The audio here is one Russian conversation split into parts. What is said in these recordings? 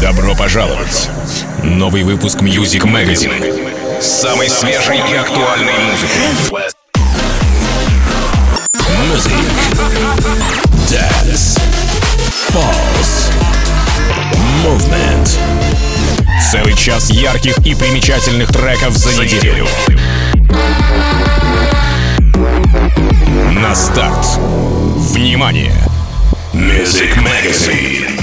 Добро пожаловать! Новый выпуск Music Magazine с самой свежей и актуальной музыкой. Music, Dance, Pulse, Movement. Целый час ярких и примечательных треков за неделю. На старт. Внимание! Music Magazine.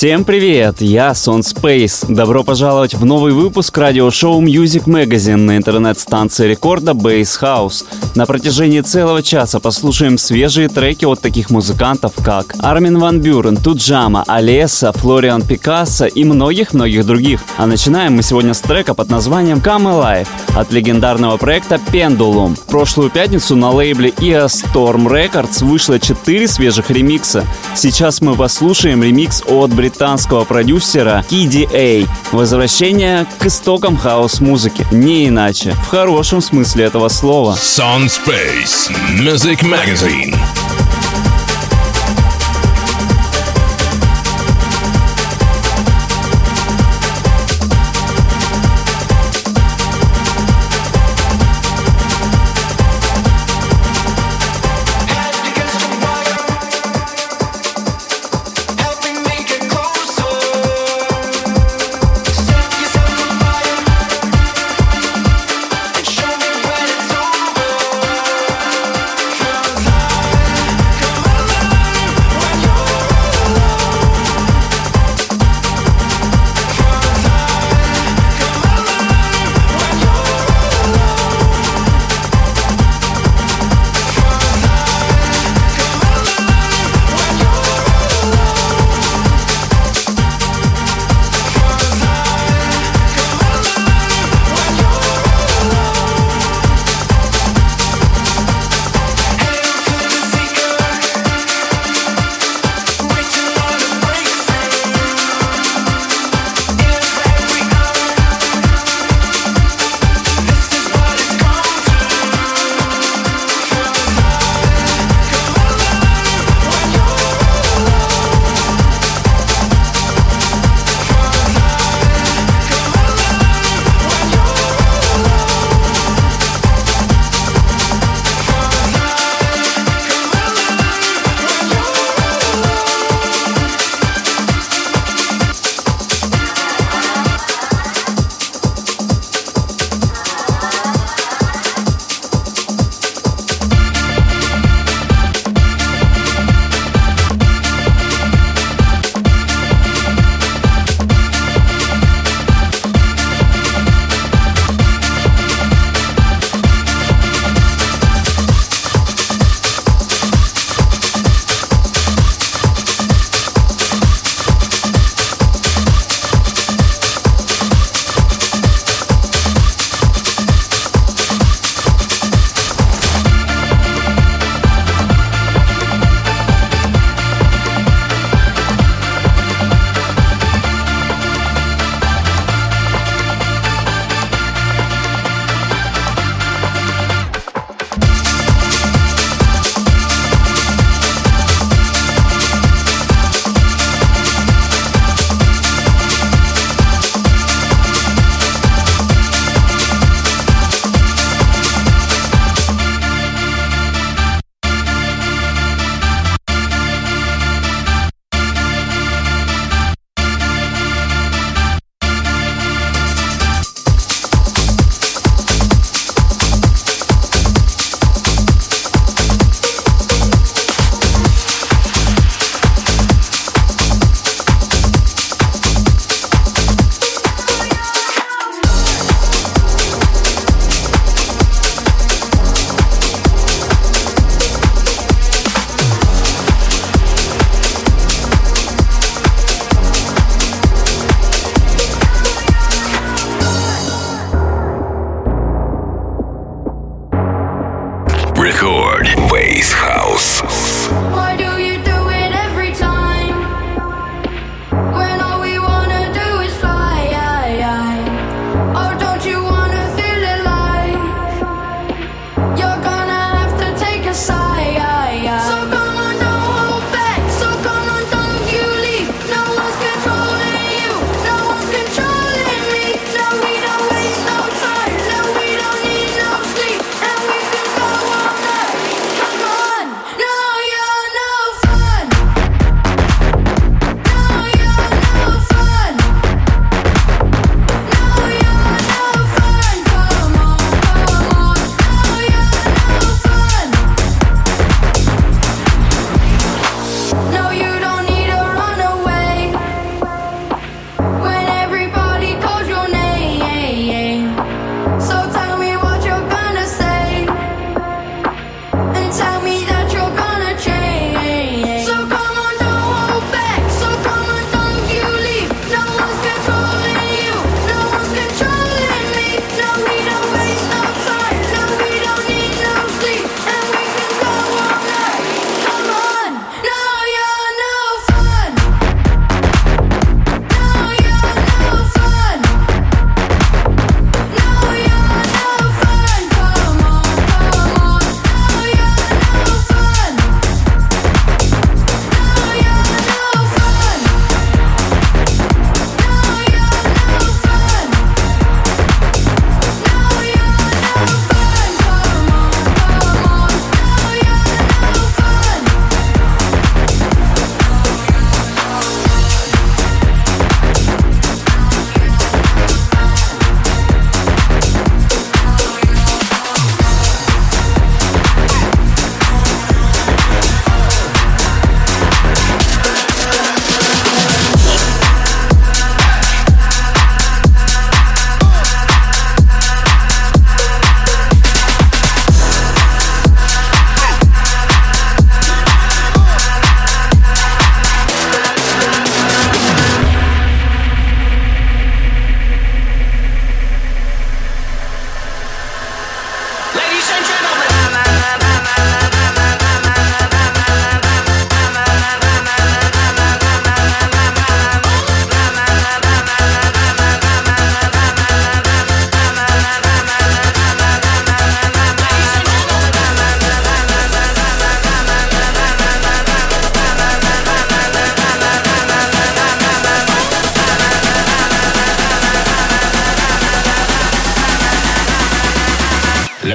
Всем привет, я Сон Space. Добро пожаловать в новый выпуск радиошоу Music Magazine на интернет-станции рекорда Base House. На протяжении целого часа послушаем свежие треки от таких музыкантов, как Армин Ван Бюрен, Туджама, Алеса, Флориан Пикассо и многих-многих других. А начинаем мы сегодня с трека под названием Come Alive от легендарного проекта Pendulum. В прошлую пятницу на лейбле EA Storm Records вышло 4 свежих ремикса. Сейчас мы послушаем ремикс от британского британского продюсера KDA. Возвращение к истокам хаос-музыки. Не иначе. В хорошем смысле этого слова. Sound Space Music Magazine.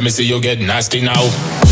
Me see you get nasty now.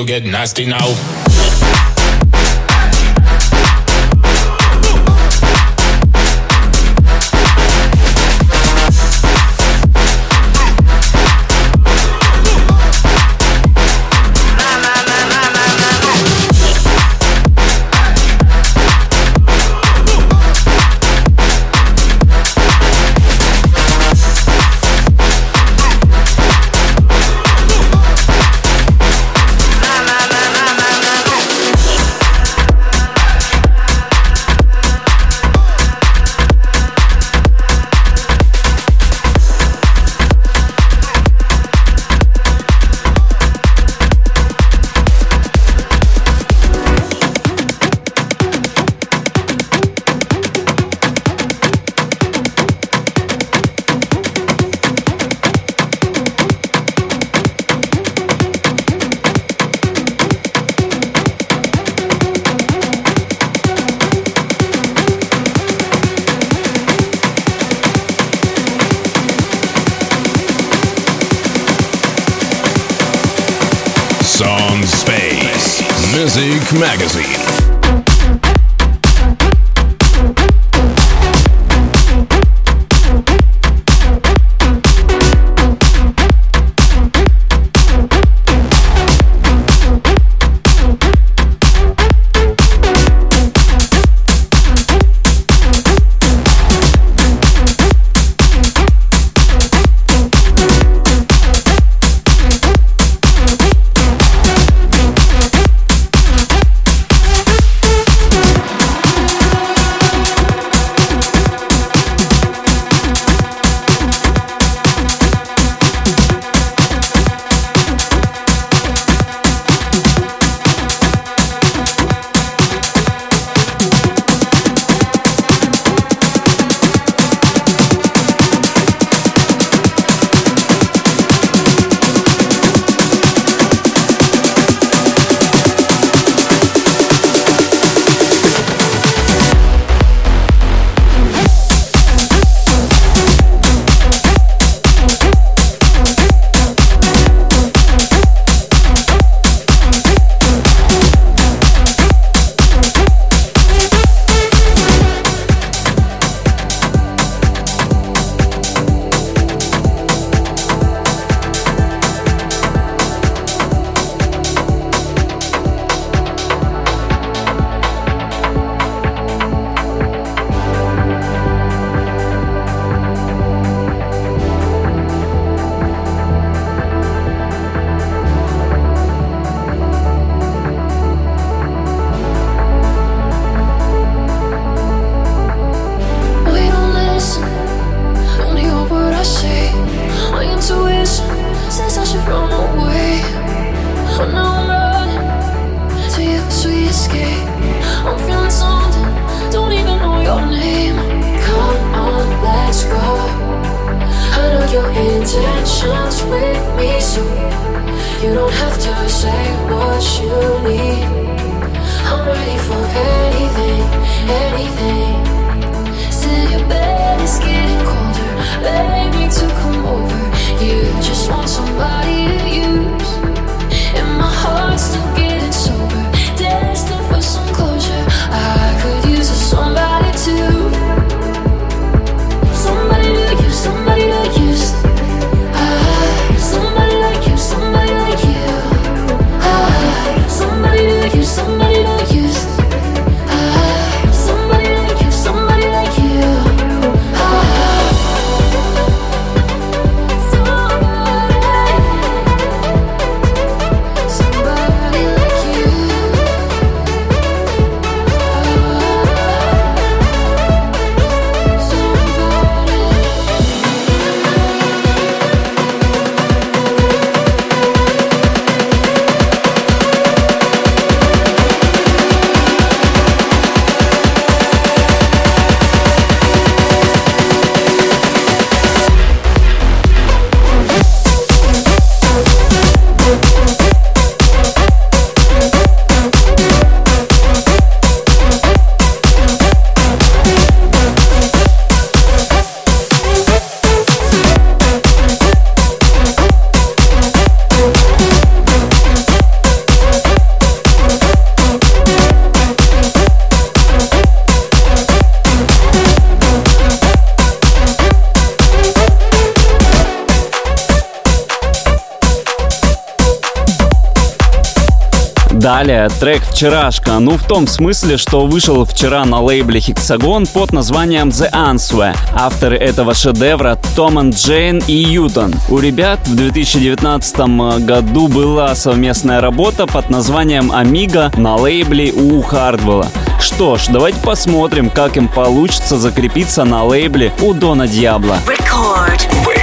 you'll get nasty now. Далее трек «Вчерашка», ну в том смысле, что вышел вчера на лейбле Hexagon под названием The Answer. Авторы этого шедевра Том и Джейн и Ютон. У ребят в 2019 году была совместная работа под названием Amiga на лейбле у Хардвелла. Что ж, давайте посмотрим, как им получится закрепиться на лейбле у Дона Диабло. Record.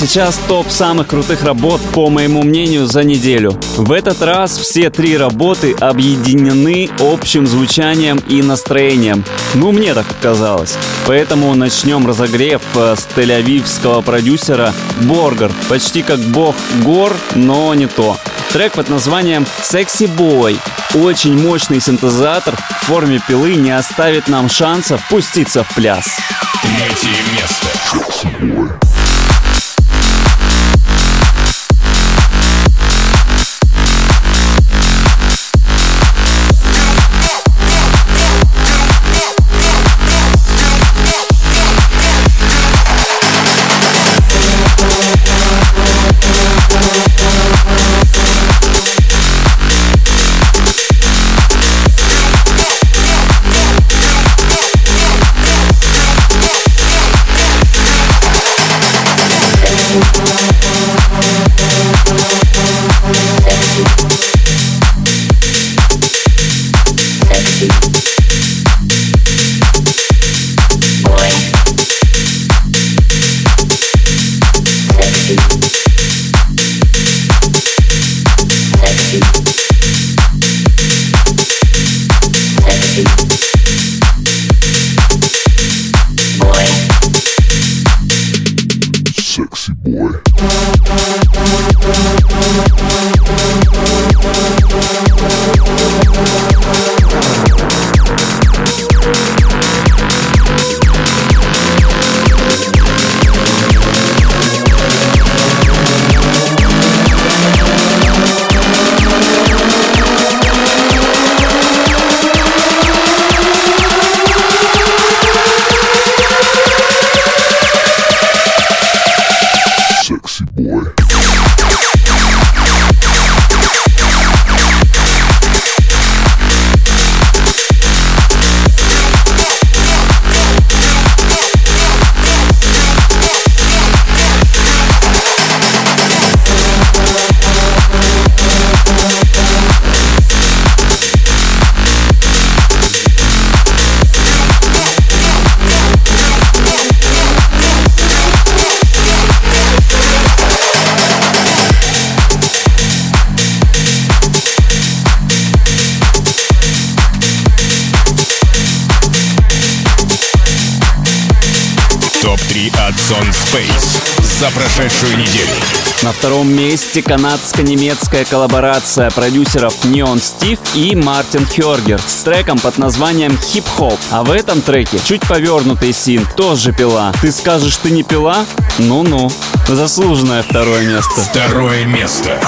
Сейчас топ самых крутых работ, по моему мнению, за неделю. В этот раз все три работы объединены общим звучанием и настроением. Ну, мне так показалось. Поэтому начнем разогрев э, с тель-авивского продюсера Боргер. Почти как бог гор, но не то. Трек под названием «Sexy Boy». Очень мощный синтезатор в форме пилы не оставит нам шансов пуститься в пляс. Третье место. Thank you. Прошедшую неделю. На втором месте канадско-немецкая коллаборация продюсеров Neon Steve и Мартин Хергер с треком под названием Hip Hop. А в этом треке чуть повернутый син тоже пила. Ты скажешь, ты не пила? Ну-ну. Заслуженное второе место. Второе место.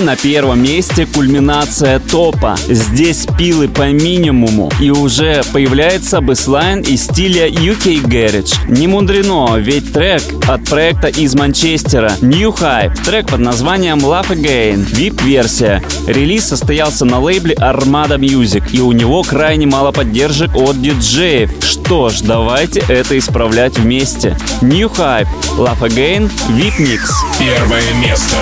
На первом месте кульминация топа. Здесь пилы по минимуму и уже появляется bassline из стиля UK Garage. Не мудрено, ведь трек от проекта из Манчестера New Hype. Трек под названием Love Again. VIP-версия. Релиз состоялся на лейбле Armada Music и у него крайне мало поддержек от диджеев. Что ж, давайте это исправлять вместе. New Hype. Love Again. Mix. Первое место.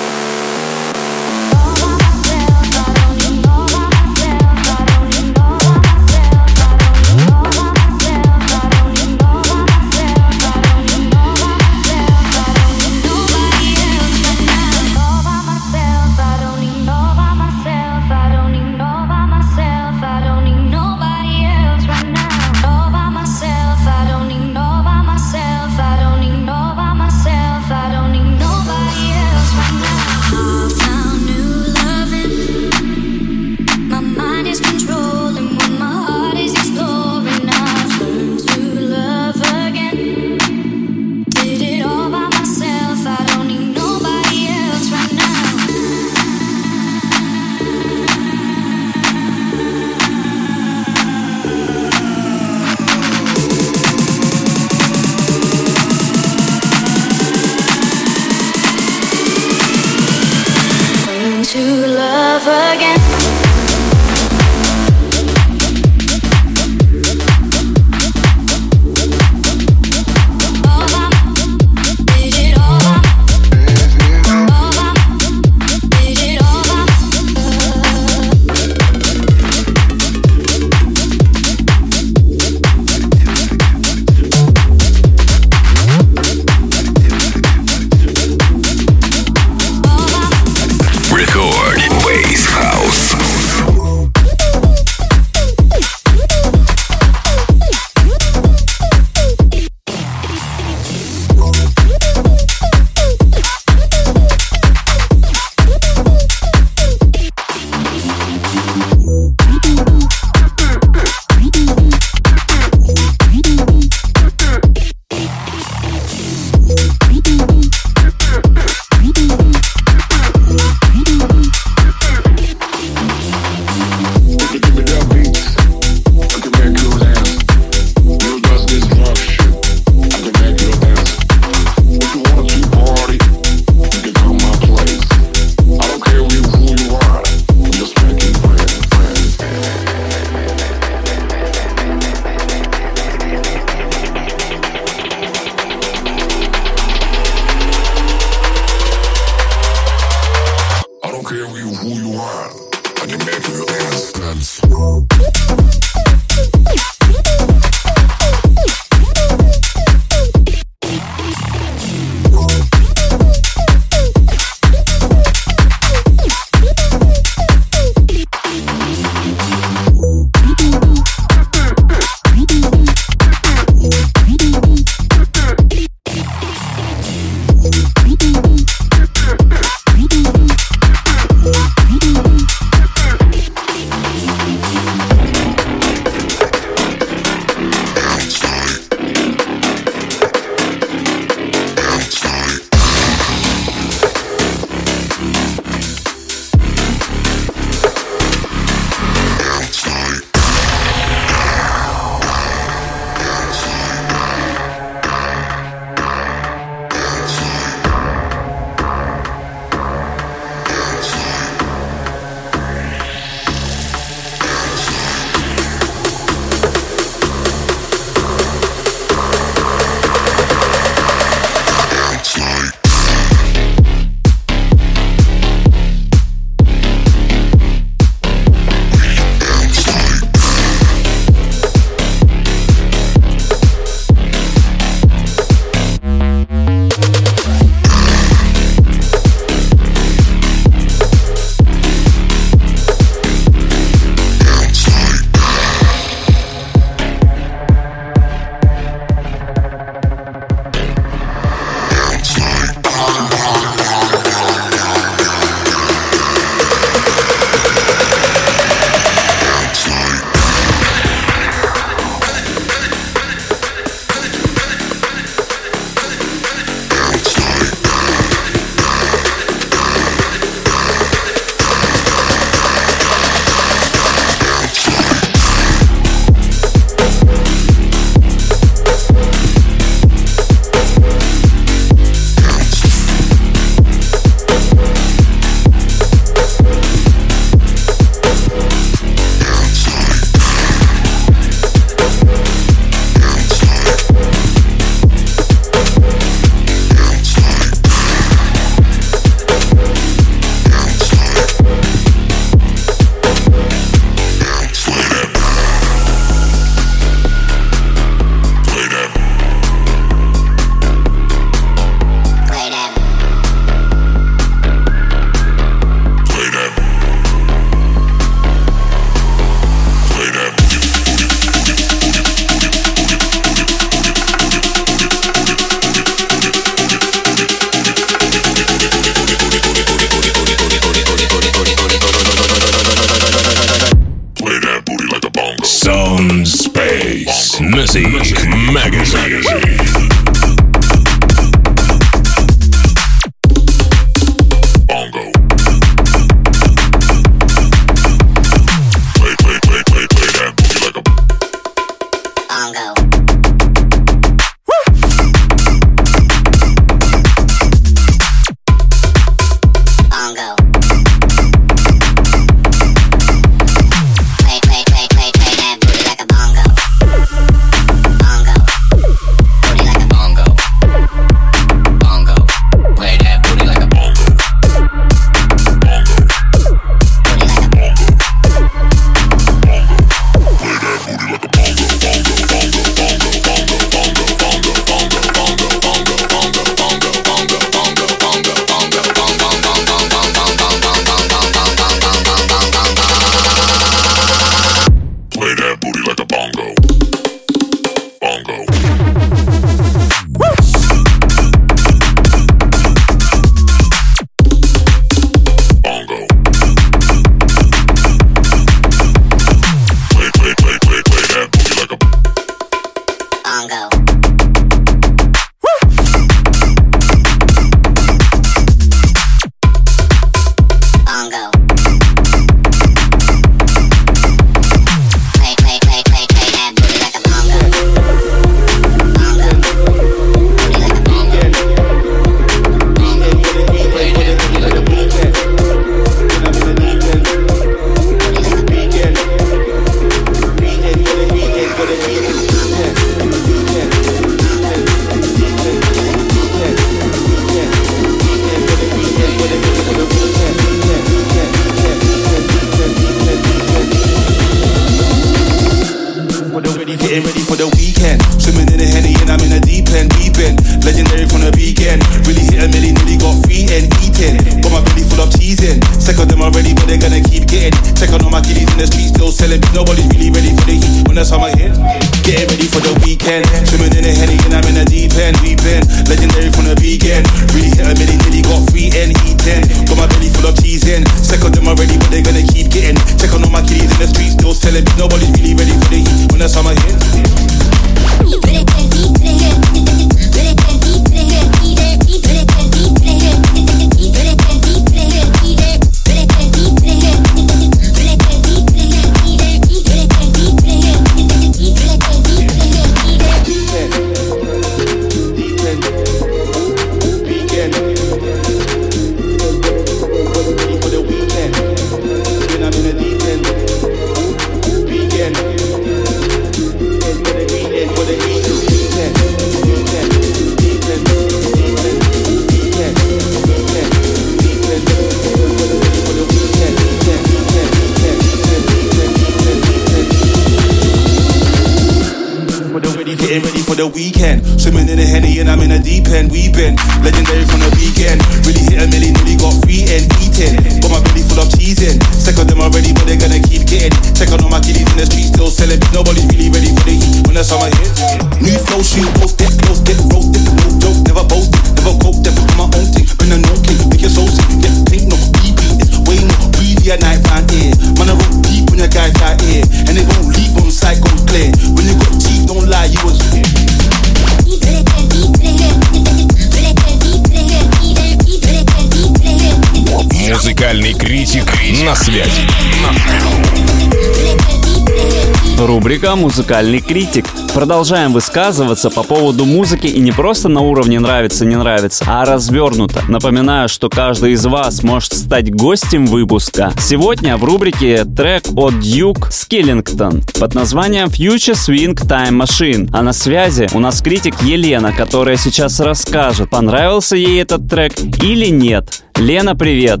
Рубрика «Музыкальный критик». Продолжаем высказываться по поводу музыки и не просто на уровне нравится-не нравится, а развернуто. Напоминаю, что каждый из вас может стать гостем выпуска. Сегодня в рубрике трек от Duke Skellington под названием Future Swing Time Machine. А на связи у нас критик Елена, которая сейчас расскажет, понравился ей этот трек или нет. Лена, привет!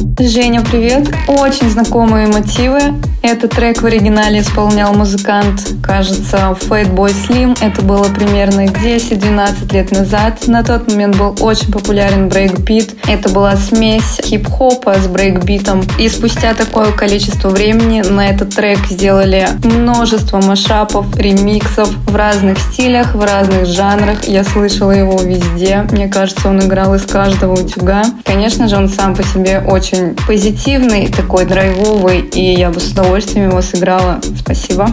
Женя, привет! Очень знакомые мотивы. Этот трек в оригинале исполнял музыкант, кажется, Fatboy Slim. Это было примерно 10-12 лет назад. На тот момент был очень популярен брейкбит. Это была смесь хип-хопа с брейкбитом. И спустя такое количество времени на этот трек сделали множество машапов, ремиксов в разных стилях, в разных жанрах. Я слышала его везде. Мне кажется, он играл из каждого утюга. Конечно же, он сам по себе очень позитивный, такой драйвовый, и я бы с удовольствием его сыграла. Спасибо.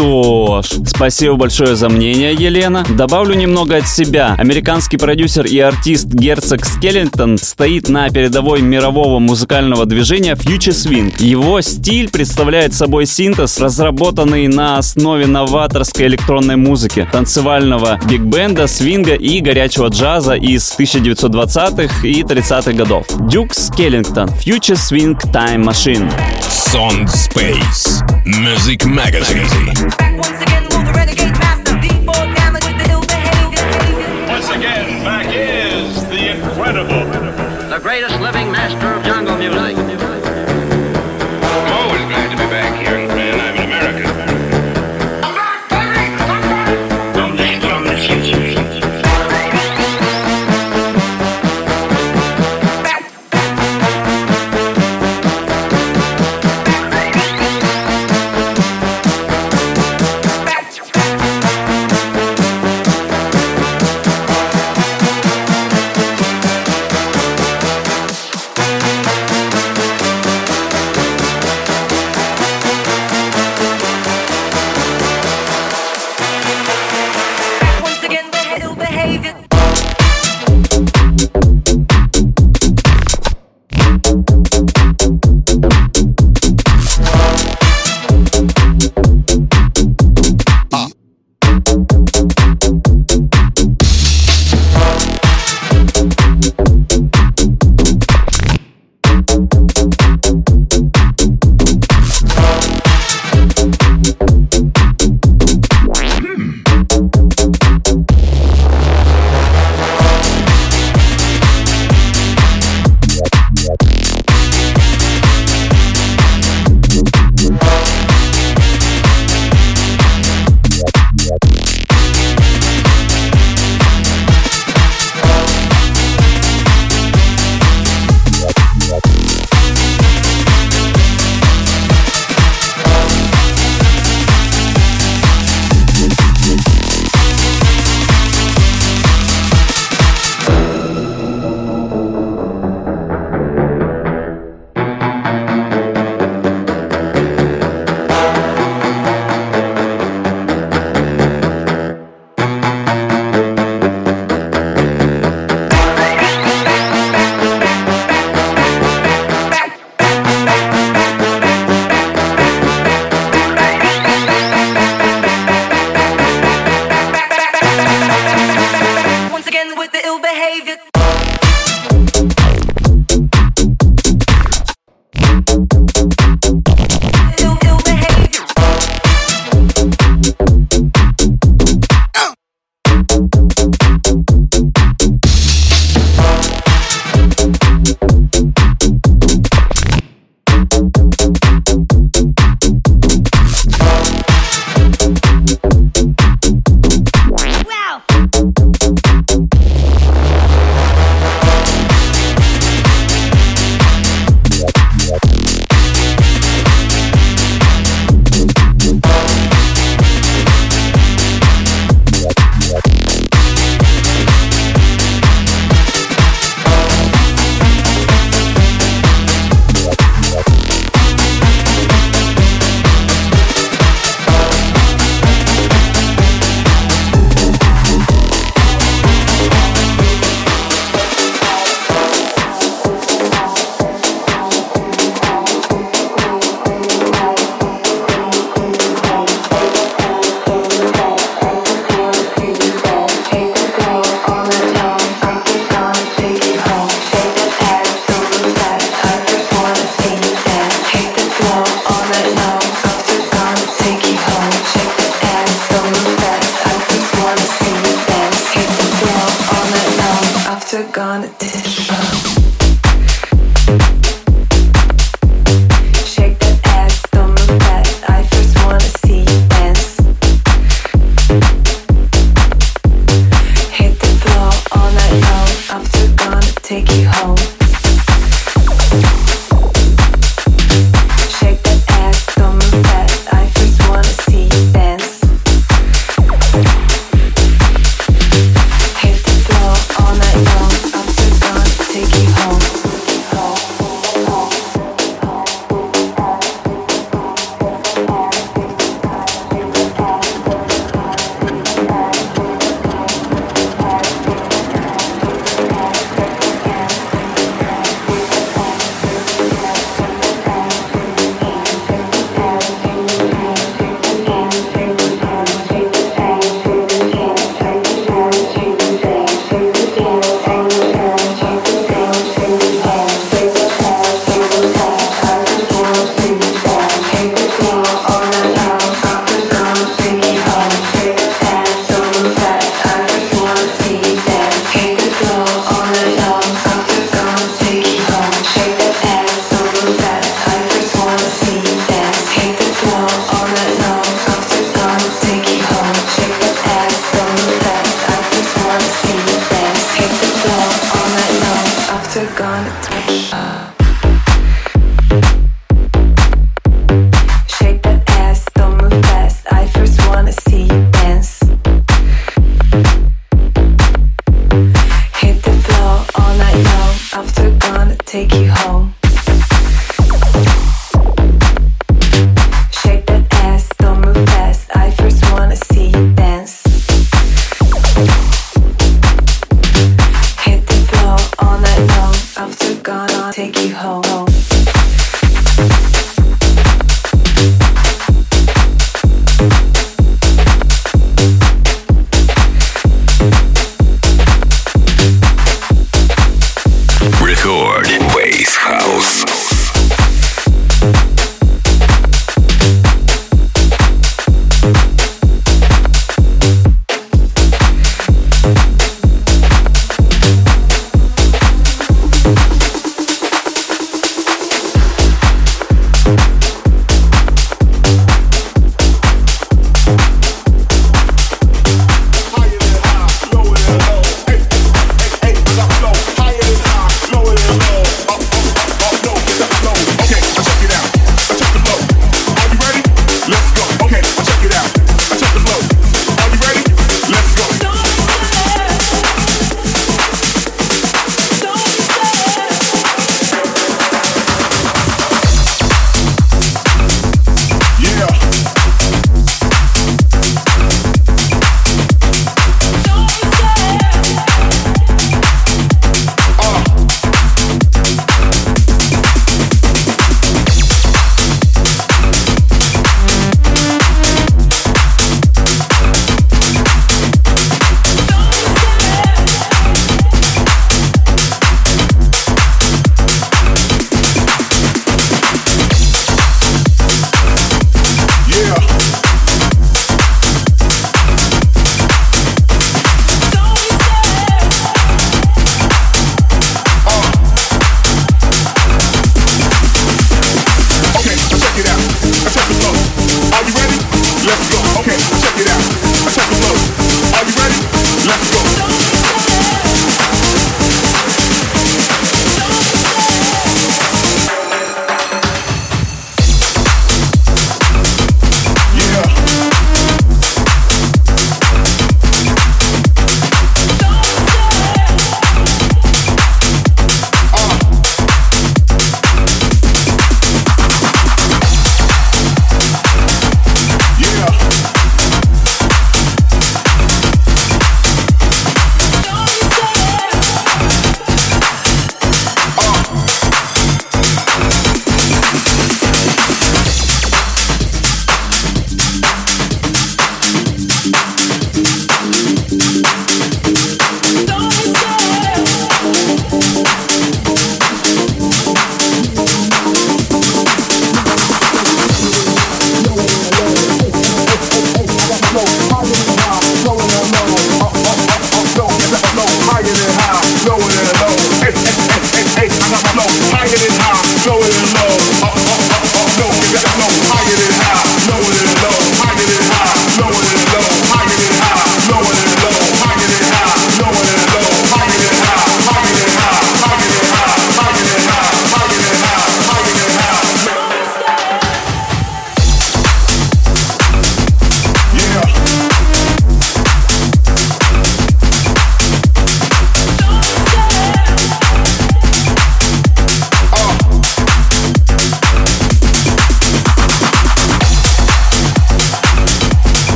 Что ж, спасибо большое за мнение, Елена. Добавлю немного от себя. Американский продюсер и артист Герцог Скеллингтон стоит на передовой мирового музыкального движения Future Swing. Его стиль представляет собой синтез, разработанный на основе новаторской электронной музыки, танцевального биг-бенда, свинга и горячего джаза из 1920-х и 30-х годов. Дюк Скеллингтон, Future Swing Time Machine. Sound Space Music Magazine. Back once again, will the renegade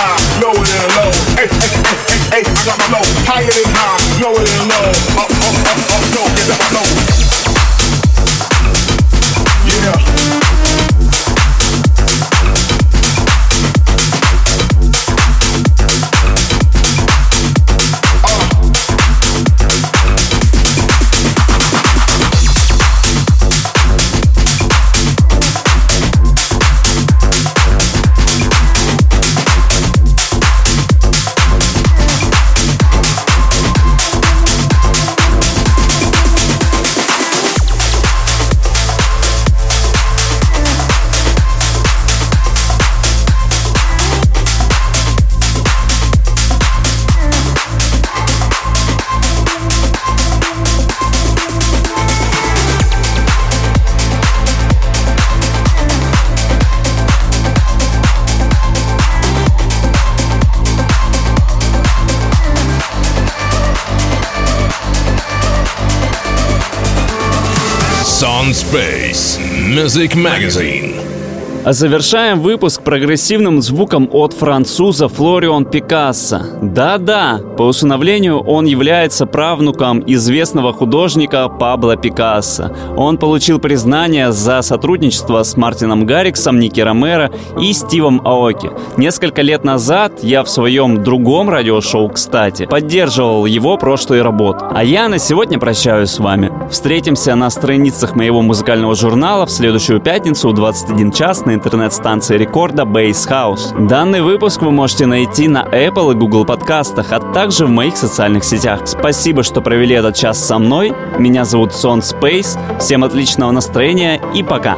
high, lower than low. Hey, hey, hey, hey, I got my low, higher than high, lower than low. Up, up, up, up, low, get up, low. Music Magazine. А завершаем выпуск прогрессивным звуком от француза Флорион Пикассо. Да-да, по усыновлению он является правнуком известного художника Пабло Пикассо. Он получил признание за сотрудничество с Мартином Гарриксом, Ники Ромеро и Стивом Аоки. Несколько лет назад я в своем другом радиошоу, кстати, поддерживал его прошлые работы. А я на сегодня прощаюсь с вами. Встретимся на страницах моего музыкального журнала в следующую пятницу в 21 час на интернет-станции рекорда Base House. Данный выпуск вы можете найти на Apple и Google подкастах, а также в моих социальных сетях. Спасибо, что провели этот час со мной. Меня зовут Сон Space. Всем отличного настроения и пока.